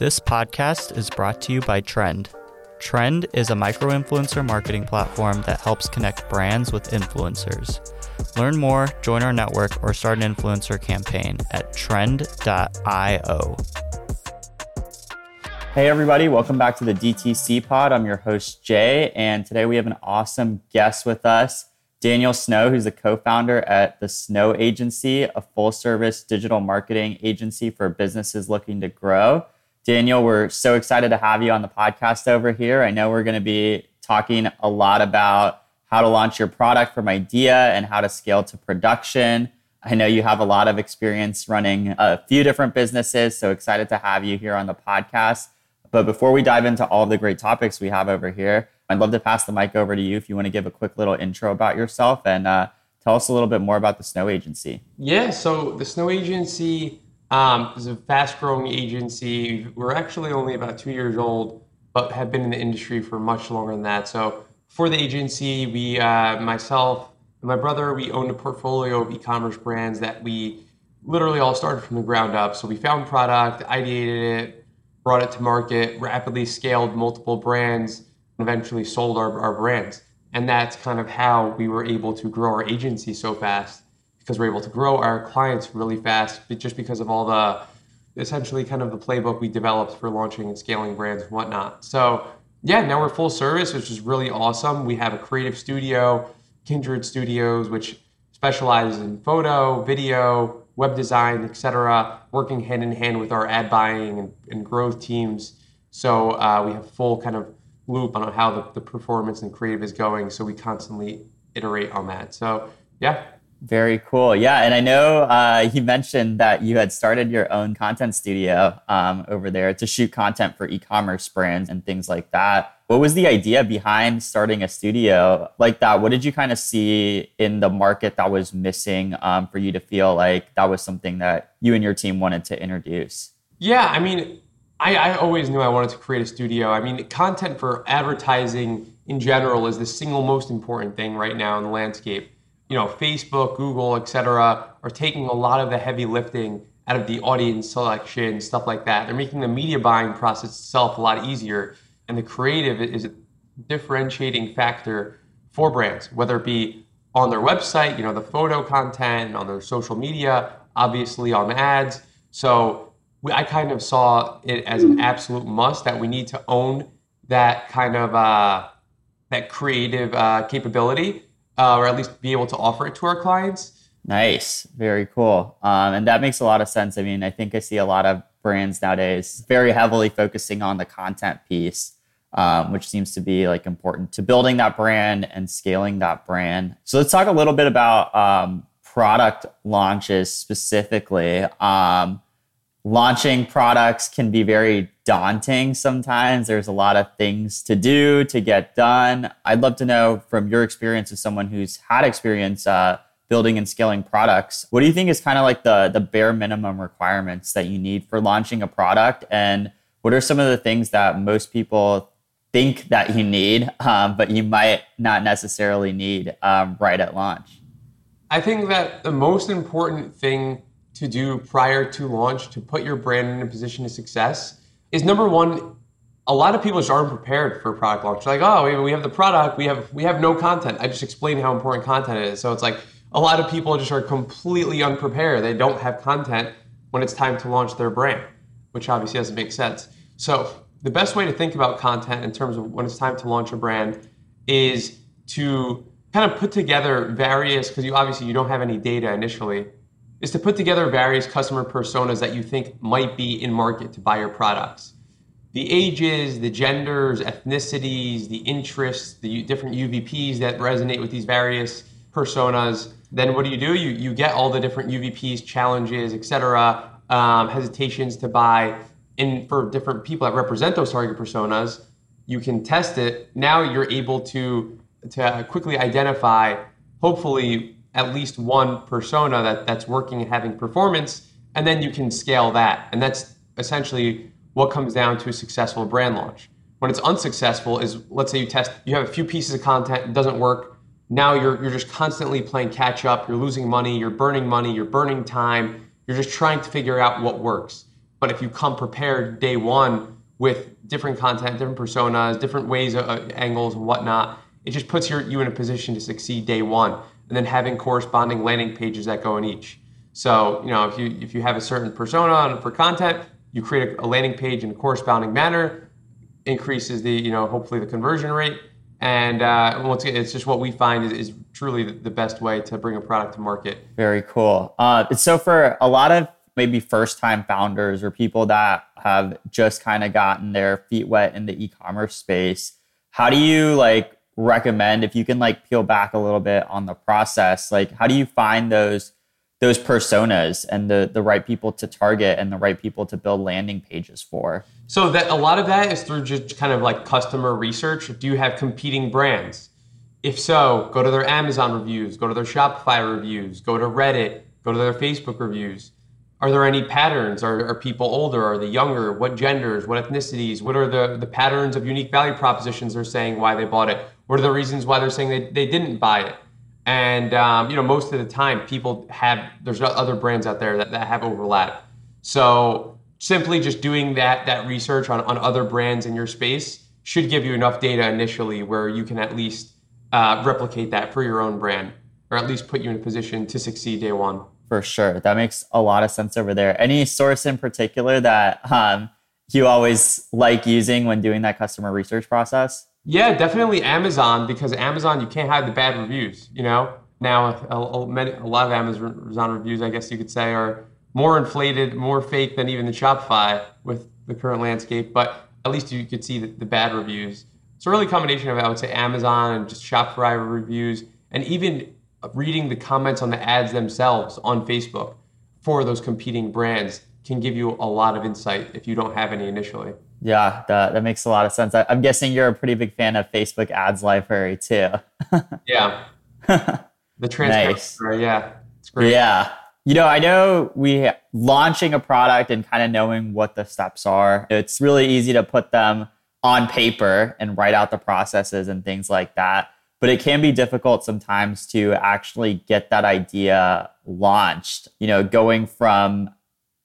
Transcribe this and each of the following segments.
This podcast is brought to you by Trend. Trend is a micro influencer marketing platform that helps connect brands with influencers. Learn more, join our network, or start an influencer campaign at trend.io. Hey, everybody, welcome back to the DTC Pod. I'm your host, Jay, and today we have an awesome guest with us, Daniel Snow, who's the co founder at the Snow Agency, a full service digital marketing agency for businesses looking to grow. Daniel, we're so excited to have you on the podcast over here. I know we're going to be talking a lot about how to launch your product from idea and how to scale to production. I know you have a lot of experience running a few different businesses, so excited to have you here on the podcast. But before we dive into all the great topics we have over here, I'd love to pass the mic over to you if you want to give a quick little intro about yourself and uh, tell us a little bit more about the Snow Agency. Yeah, so the Snow Agency um, is a fast growing agency. We're actually only about two years old, but have been in the industry for much longer than that. So for the agency, we, uh, myself and my brother, we owned a portfolio of e commerce brands that we literally all started from the ground up. So we found product, ideated it, brought it to market, rapidly scaled multiple brands, and eventually sold our, our brands. And that's kind of how we were able to grow our agency so fast because we're able to grow our clients really fast just because of all the essentially kind of the playbook we developed for launching and scaling brands and whatnot. So yeah, now we're full service, which is really awesome. We have a creative studio, Kindred Studios, which specializes in photo, video, web design, etc., working hand in hand with our ad buying and, and growth teams. So uh, we have full kind of loop on how the, the performance and creative is going. So we constantly iterate on that. So yeah. Very cool. Yeah. And I know uh, you mentioned that you had started your own content studio um, over there to shoot content for e commerce brands and things like that. What was the idea behind starting a studio like that? What did you kind of see in the market that was missing um, for you to feel like that was something that you and your team wanted to introduce? Yeah, I mean, I, I always knew I wanted to create a studio. I mean, content for advertising in general is the single most important thing right now in the landscape. You know, Facebook, Google, et cetera, are taking a lot of the heavy lifting out of the audience selection, stuff like that. They're making the media buying process itself a lot easier and the creative is a differentiating factor for brands, whether it be on their website, you know, the photo content, on their social media, obviously on ads. So we, I kind of saw it as an absolute must that we need to own that kind of uh, that creative uh, capability, uh, or at least be able to offer it to our clients. Nice, very cool, um, and that makes a lot of sense. I mean, I think I see a lot of brands nowadays very heavily focusing on the content piece um, which seems to be like important to building that brand and scaling that brand. So let's talk a little bit about um, product launches specifically. Um, launching products can be very daunting sometimes. There's a lot of things to do to get done. I'd love to know from your experience as someone who's had experience uh, building and scaling products. What do you think is kind of like the the bare minimum requirements that you need for launching a product and what are some of the things that most people think that you need, um, but you might not necessarily need um, right at launch? I think that the most important thing to do prior to launch to put your brand in a position of success is number one. A lot of people just aren't prepared for product launch. They're like, oh, we have the product, we have we have no content. I just explained how important content is. So it's like a lot of people just are completely unprepared. They don't have content when it's time to launch their brand, which obviously doesn't make sense. So the best way to think about content in terms of when it's time to launch a brand is to kind of put together various because you obviously you don't have any data initially is to put together various customer personas that you think might be in market to buy your products. The ages the genders ethnicities the interests the different uvps that resonate with these various personas then what do you do? You, you get all the different uvps challenges etc um, hesitations to buy in for different people that represent those target personas, you can test it. Now you're able to to quickly identify, hopefully, at least one persona that, that's working and having performance, and then you can scale that. And that's essentially what comes down to a successful brand launch. When it's unsuccessful, is let's say you test, you have a few pieces of content, it doesn't work. Now you're you're just constantly playing catch up, you're losing money, you're burning money, you're burning time, you're just trying to figure out what works But if you come prepared day one with different content, different personas, different ways, uh, angles, and whatnot, it just puts your, you in a position to succeed day one. And then having corresponding landing pages that go in each. So, you know, if you if you have a certain persona for content, you create a, landing page in a corresponding manner, increases the, you know, hopefully the conversion rate. And uh, once again, it's just what we find is, is truly the, the, best way to bring a product to market. Very cool. Uh, so for a lot of maybe first time founders or people that have just kind of gotten their feet wet in the e-commerce space, how do you like recommend if you can like peel back a little bit on the process, like how do you find those those personas and the the right people to target and the right people to build landing pages for? So that a lot of that is through just kind of like customer research. Do you have competing brands? If so, go to their Amazon reviews, go to their Shopify reviews, go to Reddit, go to their Facebook reviews. Are there any patterns? Are, are people older? Are they younger? What genders? What ethnicities? What are the, the patterns of unique value propositions they're saying why they bought it? What are the reasons why they're saying they, they didn't buy it? And um, you know, most of the time, people have there's other brands out there that, that have overlap. So simply just doing that that research on, on other brands in your space should give you enough data initially where you can at least uh, replicate that for your own brand, or at least put you in a position to succeed day one. For sure, that makes a lot of sense over there. Any source in particular that um, you always like using when doing that customer research process? Yeah, definitely Amazon because Amazon you can't hide the bad reviews. You know, now a, a, a lot of Amazon reviews, I guess you could say, are more inflated, more fake than even the Shopify with the current landscape. But at least you could see the, the bad reviews. It's a really combination of I would say Amazon and just Shopify reviews, and even reading the comments on the ads themselves on Facebook for those competing brands can give you a lot of insight if you don't have any initially. Yeah, that, that makes a lot of sense. I, am guessing you're a pretty big fan of Facebook ads library too. yeah. The transparency, nice. yeah. It's great. Yeah. You know, I know we launching a product and kind of knowing what the steps are. It's really easy to put them on paper and write out the processes and things like that. But it can be difficult sometimes to actually get that idea launched. You know, going from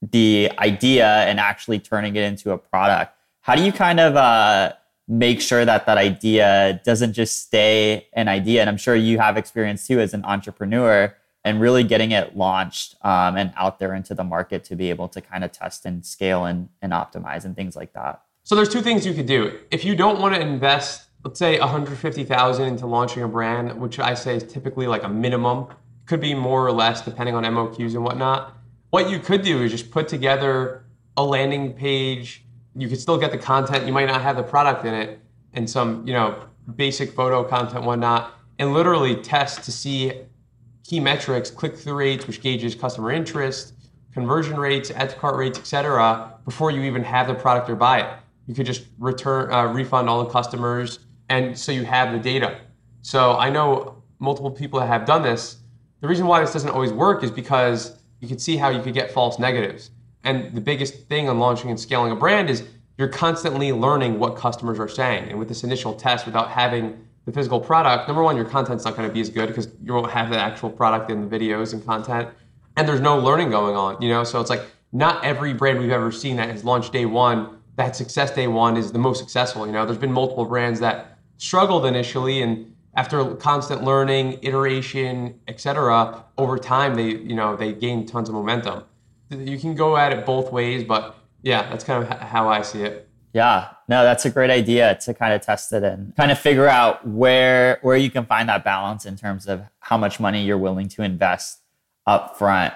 the idea and actually turning it into a product. How do you kind of uh, make sure that that idea doesn't just stay an idea? And I'm sure you have experience too as an entrepreneur and really getting it launched um, and out there into the market to be able to kind of test and scale and, and optimize and things like that. So there's two things you could do. If you don't want to invest, let's say 150,000 into launching a brand, which I say is typically like a minimum, could be more or less depending on MOQs and whatnot what you could do is just put together a landing page. You could still get the content. You might not have the product in it and some, you know, basic photo content, whatnot, and literally test to see key metrics, click-through rates, which gauges customer interest, conversion rates, add to cart rates, etc., before you even have the product or buy it. You could just return, uh, refund all the customers, and so you have the data. So I know multiple people that have done this. The reason why this doesn't always work is because you can see how you could get false negatives. And the biggest thing on launching and scaling a brand is you're constantly learning what customers are saying. And with this initial test, without having the physical product, number one, your content's not going to be as good because you won't have the actual product in the videos and content. And there's no learning going on, you know? So it's like not every brand we've ever seen that has launched day one, that success day one is the most successful. You know, there's been multiple brands that struggled initially and after constant learning, iteration, etc., over time they you know they gain tons of momentum. You can go at it both ways, but yeah, that's kind of how I see it. Yeah, no, that's a great idea to kind of test it and kind of figure out where where you can find that balance in terms of how much money you're willing to invest up front.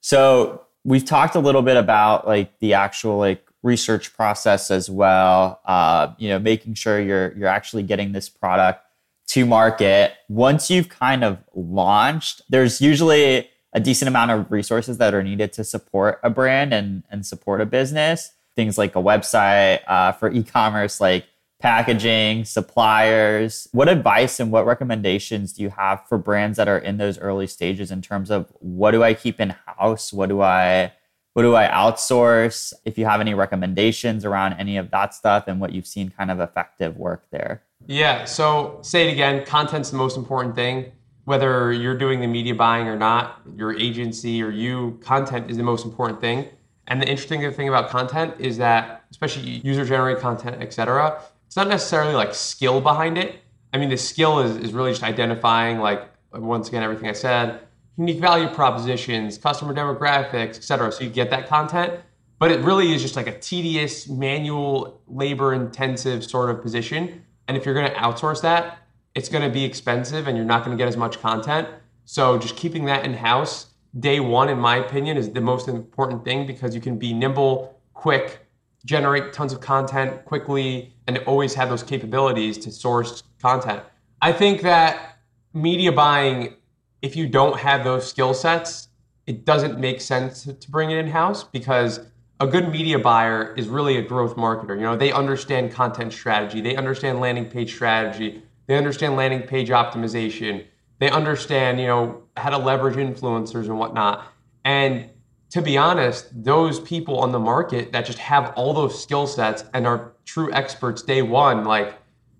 So we've talked a little bit about like the actual like research process as well. Uh, you know, making sure you're you're actually getting this product to market, once you've kind of launched, there's usually a decent amount of resources that are needed to support a brand and, and support a business. Things like a website uh, for e commerce, like packaging, suppliers. What advice and what recommendations do you have for brands that are in those early stages in terms of what do I keep in house? What do I what do I outsource? If you have any recommendations around any of that stuff and what you've seen kind of effective work there. Yeah. So say it again. Content's the most important thing. Whether you're doing the media buying or not, your agency or you, content is the most important thing. And the interesting thing about content is that, especially user generated content, et cetera, it's not necessarily like skill behind it. I mean, the skill is, is really just identifying, like, once again, everything I said, unique value propositions, customer demographics, et cetera. So you get that content. But it really is just like a tedious, manual, labor intensive sort of position. And if you're going to outsource that, it's going to be expensive and you're not going to get as much content. So just keeping that in house day one, in my opinion, is the most important thing because you can be nimble, quick, generate tons of content quickly, and always have those capabilities to source content. I think that media buying, if you don't have those skill sets, it doesn't make sense to bring it in house because a good media buyer is really a growth marketer. You know, they understand content strategy, they understand landing page strategy, they understand landing page optimization, they understand, you know, how to leverage influencers and whatnot. And to be honest, those people on the market that just have all those skill sets and are true experts day one, like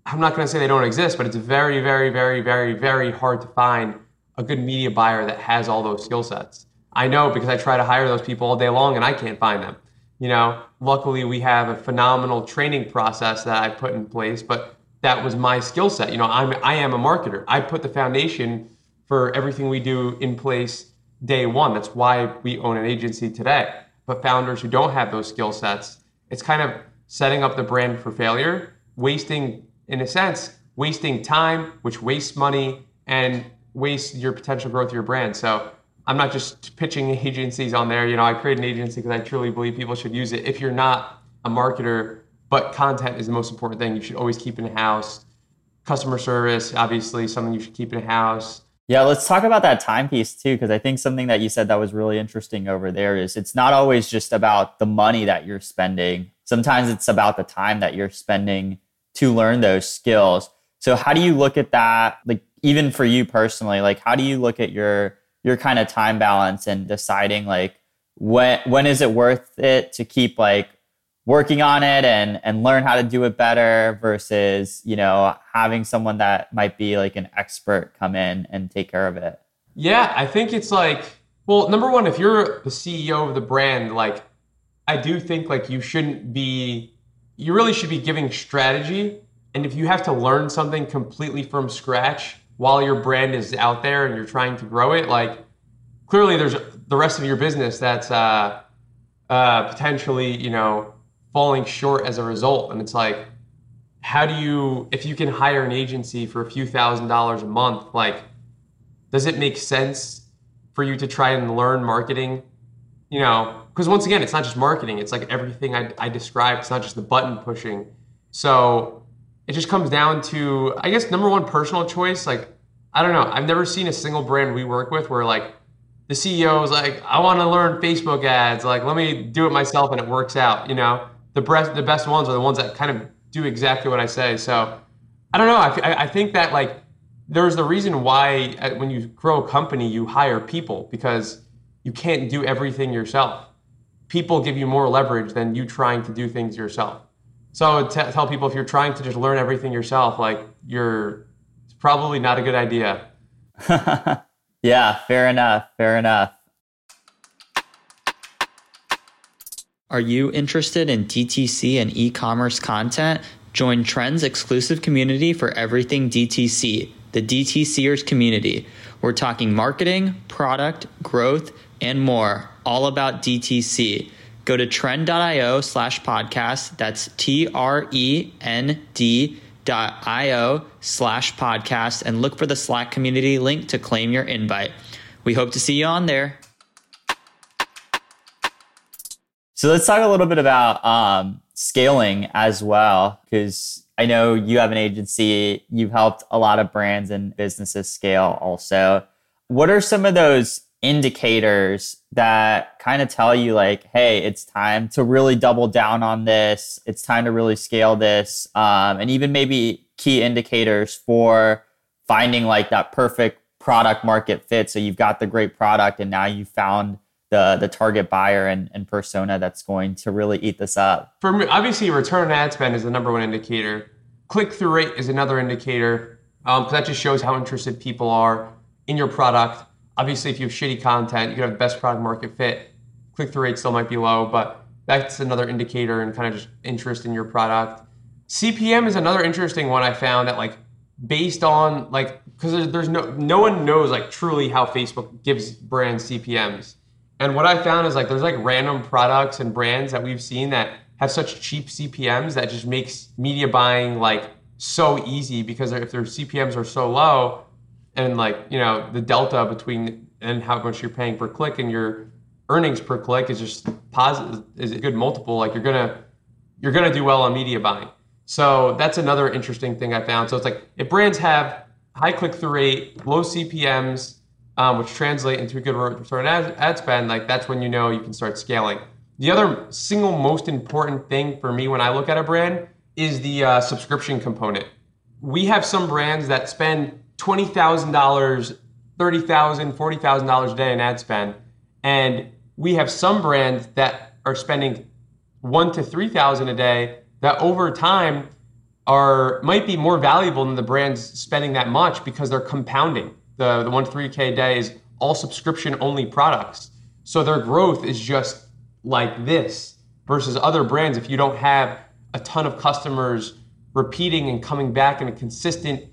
I'm not going to say they don't exist, but it's very, very, very, very, very hard to find a good media buyer that has all those skill sets. I know because I try to hire those people all day long and I can't find them. You know, luckily we have a phenomenal training process that I put in place, but that was my skill set. You know, I'm I am a marketer. I put the foundation for everything we do in place day one. That's why we own an agency today. But founders who don't have those skill sets, it's kind of setting up the brand for failure, wasting, in a sense, wasting time, which wastes money and wastes your potential growth of your brand. So I'm not just pitching agencies on there. You know, I create an agency because I truly believe people should use it. If you're not a marketer, but content is the most important thing. You should always keep in house. Customer service, obviously, something you should keep in house. Yeah, let's talk about that time piece too, because I think something that you said that was really interesting over there is it's not always just about the money that you're spending. Sometimes it's about the time that you're spending to learn those skills. So, how do you look at that? Like, even for you personally, like, how do you look at your your kind of time balance and deciding like when when is it worth it to keep like working on it and and learn how to do it better versus you know having someone that might be like an expert come in and take care of it. Yeah i think it's like well number one if you're the ceo of the brand like i do think like you shouldn't be you really should be giving strategy. And if you have to learn something completely from scratch while your brand is out there and you're trying to grow it like clearly there's the rest of your business that's uh, uh, potentially you know falling short as a result. And it's like, how do you, if you can hire an agency for a few thousand dollars a month, like, does it make sense for you to try and learn marketing? You know, because once again, it's not just marketing, it's like everything I, I described, it's not just the button pushing. So it just comes down to, I guess, number one, personal choice. Like, I don't know, I've never seen a single brand we work with where like the CEO is like, I want to learn Facebook ads. Like, let me do it myself and it works out, you know? The best the best ones are the ones that kind of do exactly what I say. So I don't know. I, I think that like there's the reason why uh, when you grow a company you hire people because you can't do everything yourself. People give you more leverage than you trying to do things yourself. So t- tell people if you're trying to just learn everything yourself, like you're it's probably not a good idea. yeah, fair enough. Fair enough. Are you interested in DTC and e commerce content? Join Trend's exclusive community for everything DTC, the DTCers community. We're talking marketing, product, growth, and more, all about DTC. Go to trend.io slash podcast. That's T R E N D dot io slash podcast and look for the Slack community link to claim your invite. We hope to see you on there. So let's talk a little bit about um, scaling as well, because I know you have an agency, you've helped a lot of brands and businesses scale also. What are some of those indicators that kind of tell you, like, hey, it's time to really double down on this, it's time to really scale this, um, and even maybe key indicators for finding like that perfect product market fit? So you've got the great product and now you found the the target buyer and, and persona that's going to really eat this up? For me, obviously, return on ad spend is the number one indicator. Click through rate is another indicator. Um, that just shows how interested people are in your product. Obviously, if you have shitty content, you can have the best product market fit. click through rate still might be low, but that's another indicator and kind of just interest in your product. CPM is another interesting one I found that like based on like because there's, there's no no one knows like truly how Facebook gives brands CPMs. And what I found is like there's like random products and brands that we've seen that have such cheap CPMs that just makes media buying like so easy because if their CPMs are so low and like you know the delta between and how much you're paying per click and your earnings per click is just positive is a good multiple like you're gonna you're gonna do well on media buying. So that's another interesting thing i found. So it's like if brands have high click-through rate low cpms um, which translate into a good return ad, ad spend like that's when you know you can start scaling the other single most important thing for me when i look at a brand is the uh, subscription component we have some brands that spend $20000 $30000 $40000 a day in ad spend and we have some brands that are spending one to three thousand a day that over time are might be more valuable than the brands spending that much because they're compounding. The the one to 3K days, all subscription only products. So their growth is just like this versus other brands. If you don't have a ton of customers repeating and coming back in a consistent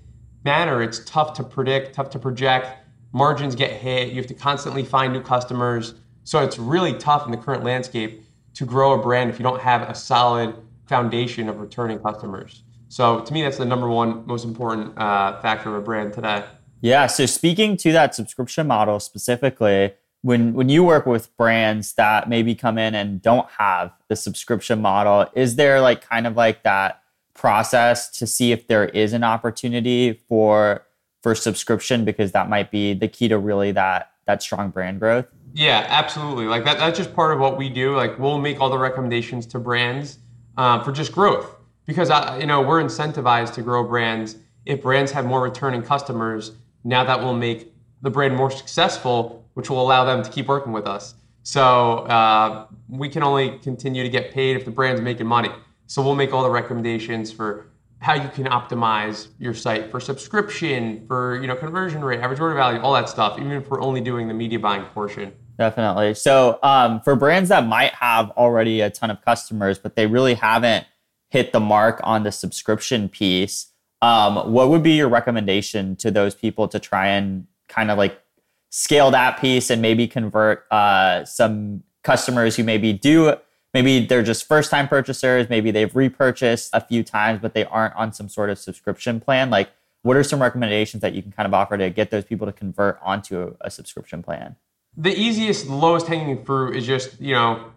manner, it's tough to predict, tough to project. Margins get hit. You have to constantly find new customers. So it's really tough in the current landscape to grow a brand if you don't have a solid foundation of returning customers. So to me, that's the number one most important uh, factor of a brand today. Yeah. So speaking to that subscription model specifically, when when you work with brands that maybe come in and don't have the subscription model, is there like kind of like that process to see if there is an opportunity for for subscription because that might be the key to really that that strong brand growth? Yeah, absolutely. Like that, that's just part of what we do. Like we'll make all the recommendations to brands um, for just growth because I, you know we're incentivized to grow brands. If brands have more returning customers, now that will make the brand more successful, which will allow them to keep working with us. So uh, we can only continue to get paid if the brand's making money. So we'll make all the recommendations for how you can optimize your site for subscription, for you know conversion rate, average order value, all that stuff. Even if we're only doing the media buying portion. Definitely. So, um, for brands that might have already a ton of customers, but they really haven't hit the mark on the subscription piece, um, what would be your recommendation to those people to try and kind of like scale that piece and maybe convert uh, some customers who maybe do maybe they're just first time purchasers maybe they've repurchased a few times but they aren't on some sort of subscription plan like what are some recommendations that you can kind of offer to get those people to convert onto a, a subscription plan the easiest, lowest hanging fruit is just, you know,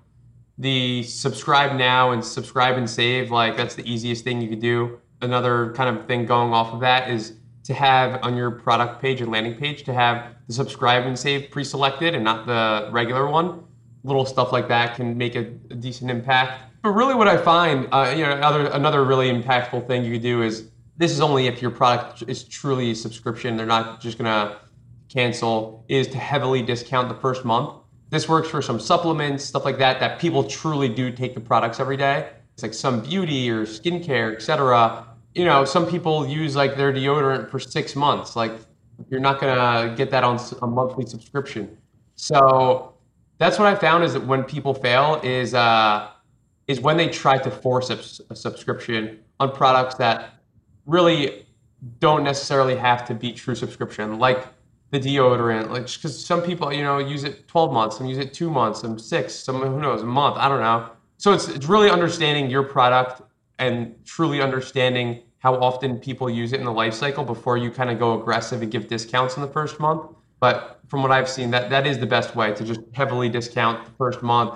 the subscribe now and subscribe and save. Like that's the easiest thing you could do. Another kind of thing going off of that is to have on your product page and landing page to have the subscribe and save pre-selected and not the regular one. Little stuff like that can make a, a decent impact. But really, what I find, uh, you know, another another really impactful thing you could do is this is only if your product is truly a subscription. They're not just gonna cancel is to heavily discount the first month. This works for some supplements, stuff like that, that people truly do take the products every day. It's like some beauty or skincare, etc. You know, some people use like their deodorant for six months. Like you're not gonna get that on a monthly subscription. So that's what I found is that when people fail is uh, is when they try to force a, a subscription on products that really don't necessarily have to be true subscription. Like the deodorant, like because some people you know use it 12 months, some use it two months, some six, some who knows a month. I don't know. So it's it's really understanding your product and truly understanding how often people use it in the life cycle before you kind of go aggressive and give discounts in the first month. But from what I've seen, that that is the best way to just heavily discount the first month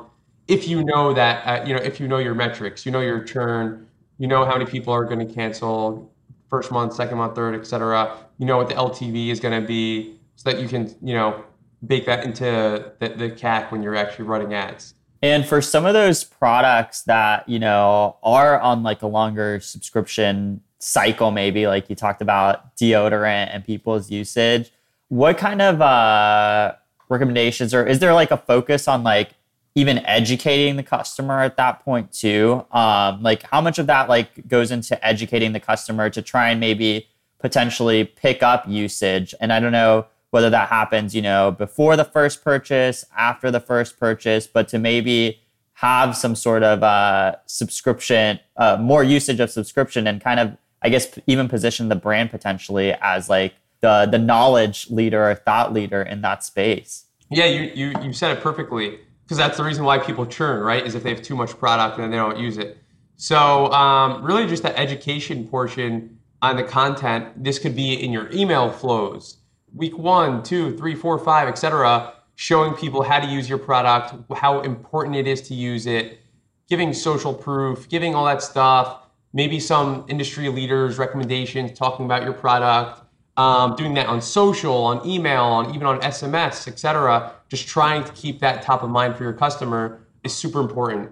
if you know that uh, you know if you know your metrics, you know your churn, you know how many people are going to cancel first month, second month, third, etc. You know what the LTV is going to be so that you can, you know, bake that into the, the CAC when you're actually running ads. And for some of those products that, you know, are on like a longer subscription cycle, maybe like you talked about deodorant and people's usage, what kind of uh, recommendations or is there like a focus on like even educating the customer at that point too? Um, like how much of that like goes into educating the customer to try and maybe potentially pick up usage? And I don't know whether that happens, you know, before the first purchase, after the first purchase, but to maybe have some sort of uh, subscription, uh, more usage of subscription, and kind of, I guess, even position the brand potentially as like the the knowledge leader or thought leader in that space. Yeah, you you you said it perfectly because that's the reason why people churn, right? Is if they have too much product and they don't use it. So um, really, just the education portion on the content. This could be in your email flows, week one, two, three, four, five, etc showing people how to use your product, how important it is to use it, giving social proof, giving all that stuff, maybe some industry leaders' recommendations talking about your product, um, doing that on social, on email, on even on SMS, etc. Just trying to keep that top of mind for your customer is super important.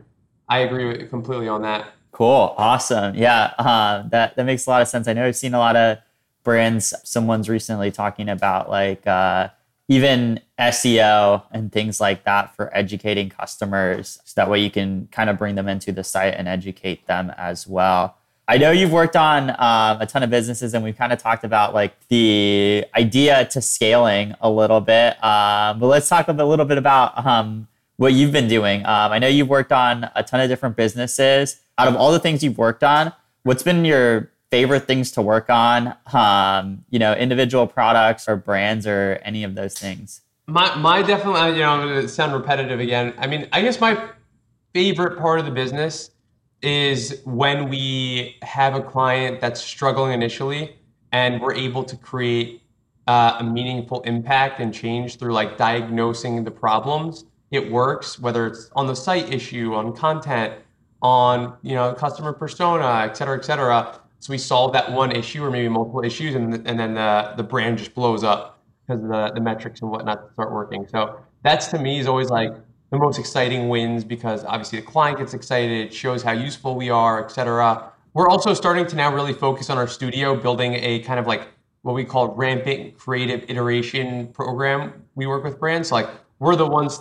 I agree with completely on that. Cool, awesome, yeah, uh, that that makes a lot of sense. I know I've seen a lot of brands. Someone's recently talking about like. Uh, even SEO and things like that for educating customers. So that way you can kind of bring them into the site and educate them as well. I know you've worked on um, a ton of businesses, and we've kind of talked about like the idea to scaling a little bit. Um, but let's talk a little bit about um, what you've been doing. Um, I know you've worked on a ton of different businesses. Out of all the things you've worked on, what's been your favorite things to work on um, you know individual products or brands or any of those things? My my definitely you know i'm going to sound repetitive again. I mean i guess my favorite part of the business is when we have a client that's struggling initially and we're able to create uh, a meaningful impact and change through like diagnosing the problems. It works whether it's on the site issue on content on you know customer persona et cetera et cetera so we solve that one issue or maybe multiple issues, and, and then the, the brand just blows up because the, the metrics and whatnot start working. So that's to me is always like the most exciting wins because obviously the client gets excited, it shows how useful we are, etc. We're also starting to now really focus on our studio, building a kind of like what we call rampant creative iteration program. We work with brands. Like we're the ones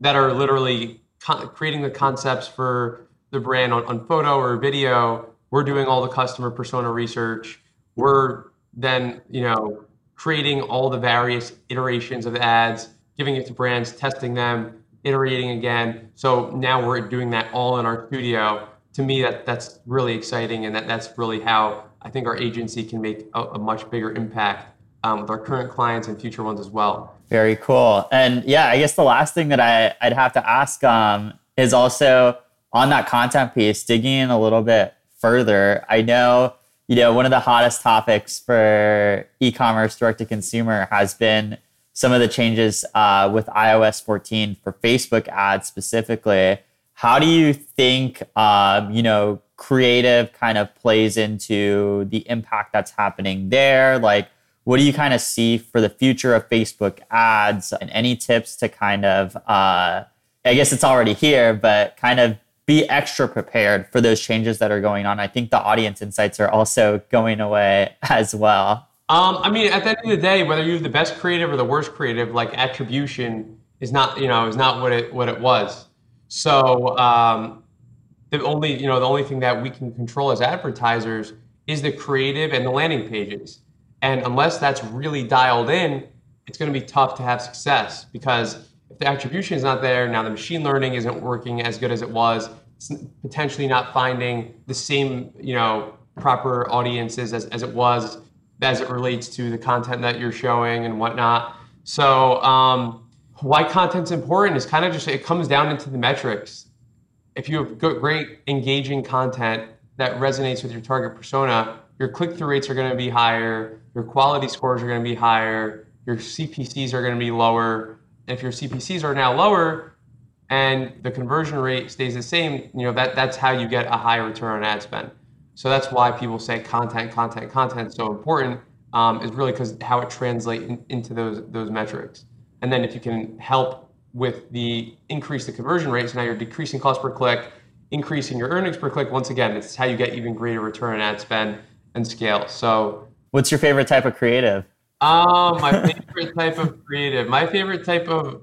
that are literally creating the concepts for the brand on, on photo or video we're doing all the customer persona research. We're then, you know, creating all the various iterations of ads, giving it to brands, testing them, iterating again. So now we're doing that all in our studio. To me, that that's really exciting, and that that's really how I think our agency can make a, a much bigger impact um, with our current clients and future ones as well. Very cool. And yeah, I guess the last thing that I, I'd have to ask um, is also on that content piece, digging in a little bit further, I know, you know, one of the hottest topics for e-commerce direct to consumer has been some of the changes uh, with iOS 14 for Facebook ads specifically. How do you think, um, you know, creative kind of plays into the impact that's happening there? Like, what do you kind of see for the future of Facebook ads and any tips to kind of, uh, I guess it's already here, but kind of be extra prepared for those changes that are going on. I think the audience insights are also going away as well. Um, I mean, at the end of the day, whether you have the best creative or the worst creative, like attribution is not, you know, is not what it what it was. So um, the only, you know, the only thing that we can control as advertisers is the creative and the landing pages. And unless that's really dialed in, it's going to be tough to have success because if the attribution is not there, now the machine learning isn't working as good as it was, it's potentially not finding the same, you know, proper audiences as, as it was as it relates to the content that you're showing and whatnot. So um, why content's important is kind of just it comes down into the metrics. If you have good, great engaging content that resonates with your target persona, your click-through rates are going to be higher, your quality scores are going to be higher, your CPCs are going to be lower, if your CPCs are now lower and the conversion rate stays the same, you know, that, that's how you get a high return on ad spend. So that's why people say content, content, content is so important um, is really because how it translates in, into those, those metrics. And then if you can help with the increase the conversion rate, so now you're decreasing cost per click, increasing your earnings per click, once again, it's how you get even greater return on ad spend and scale. So what's your favorite type of creative? Um, my favorite type of creative. My favorite type of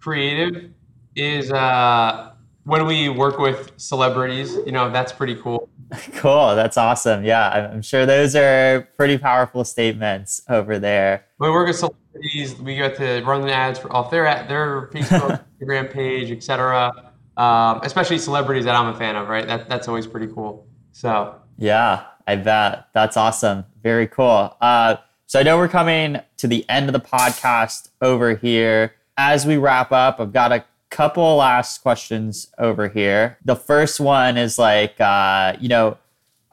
creative is uh, when we work with celebrities. You know, that's pretty cool. Cool. That's awesome. Yeah, I'm sure those are pretty powerful statements over there. When we work with celebrities, We got to run the ads for, off their their Facebook, Instagram page, etc. Um, especially celebrities that I'm a fan of, right? That that's always pretty cool. So yeah, I bet that's awesome. Very cool. Uh, so I know we're coming to the end of the podcast over here. As we wrap up, I've got a couple last questions over here. The first one is like, uh, you know,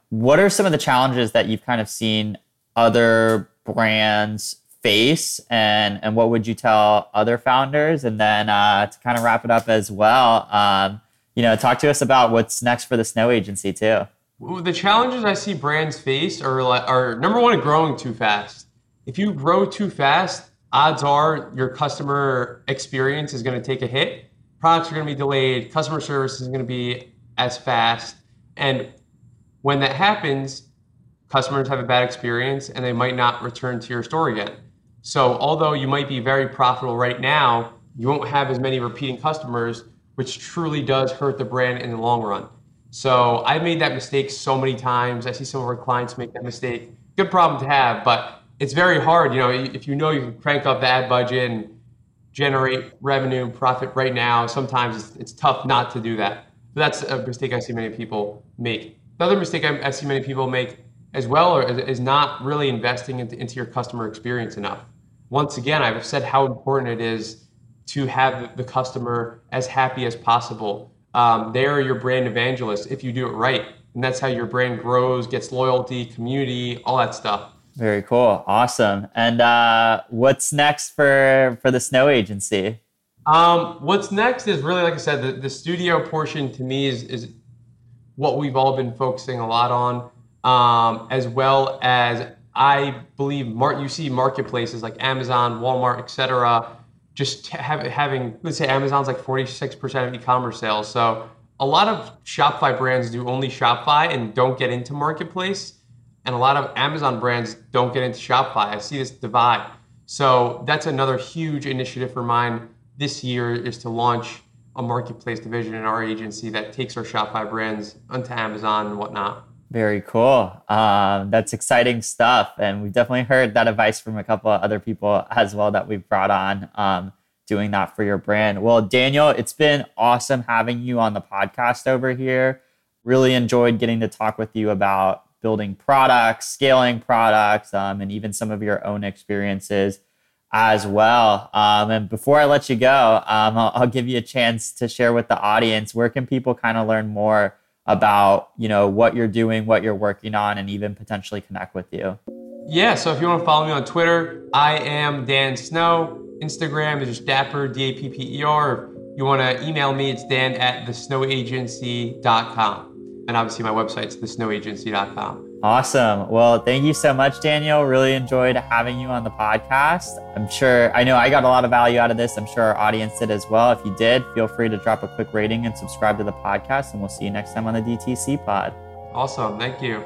what are some of the challenges that you've kind of seen other brands face, and and what would you tell other founders? And then uh, to kind of wrap it up as well, um, you know, talk to us about what's next for the Snow Agency too. The challenges I see brands face are are number one, growing too fast if you grow too fast, odds are your customer experience is going to take a hit. Products are going to be delayed. Customer service is going to be as fast. And when that happens, customers have a bad experience and they might not return to your store again. So, although you might be very profitable right now, you won't have as many repeating customers, which truly does hurt the brand in the long run. So, I've made that mistake so many times. I see some of our clients make that mistake. Good problem to have, but it's very hard. You know, if you know you can crank up the ad budget and generate revenue profit right now, sometimes it's, it's tough not to do that. But that's a mistake I see many people make. Another mistake I, see many people make as well is not really investing into, into your customer experience enough. Once again, I've said how important it is to have the customer as happy as possible. Um, they are your brand evangelists if you do it right. And that's how your brand grows, gets loyalty, community, all that stuff. Very cool. Awesome. And uh, what's next for for the snow agency? Um, what's next is really, like I said, the, the studio portion to me is is what we've all been focusing a lot on, um, as well as I believe mar- you see marketplaces like Amazon, Walmart, etc. Just have, having let's say Amazon's like forty six percent of e-commerce sales. So a lot of Shopify brands do only Shopify and don't get into marketplace and a lot of Amazon brands don't get into Shopify. I see this divide. So that's another huge initiative for mine this year is to launch a marketplace division in our agency that takes our Shopify brands onto Amazon and whatnot. Very cool. Um, that's exciting stuff. And we've definitely heard that advice from a couple of other people as well that we've brought on um, doing that for your brand. Well, Daniel, it's been awesome having you on the podcast over here. Really enjoyed getting to talk with you about building products, scaling products, um, and even some of your own experiences as well. Um, and before I let you go, um, I'll, I'll, give you a chance to share with the audience where can people kind of learn more about you know what you're doing, what you're working on, and even potentially connect with you. Yeah, so if you want to follow me on Twitter, I am Dan Snow. Instagram is just Dapper D A P P E R. If you want to email me, it's Dan at thesnowagency.com. And obviously, my website's thesnowagency.com. Awesome. Well, thank you so much, Daniel. Really enjoyed having you on the podcast. I'm sure, I know I got a lot of value out of this. I'm sure our audience did as well. If you did, feel free to drop a quick rating and subscribe to the podcast, and we'll see you next time on the DTC pod. Awesome. Thank you.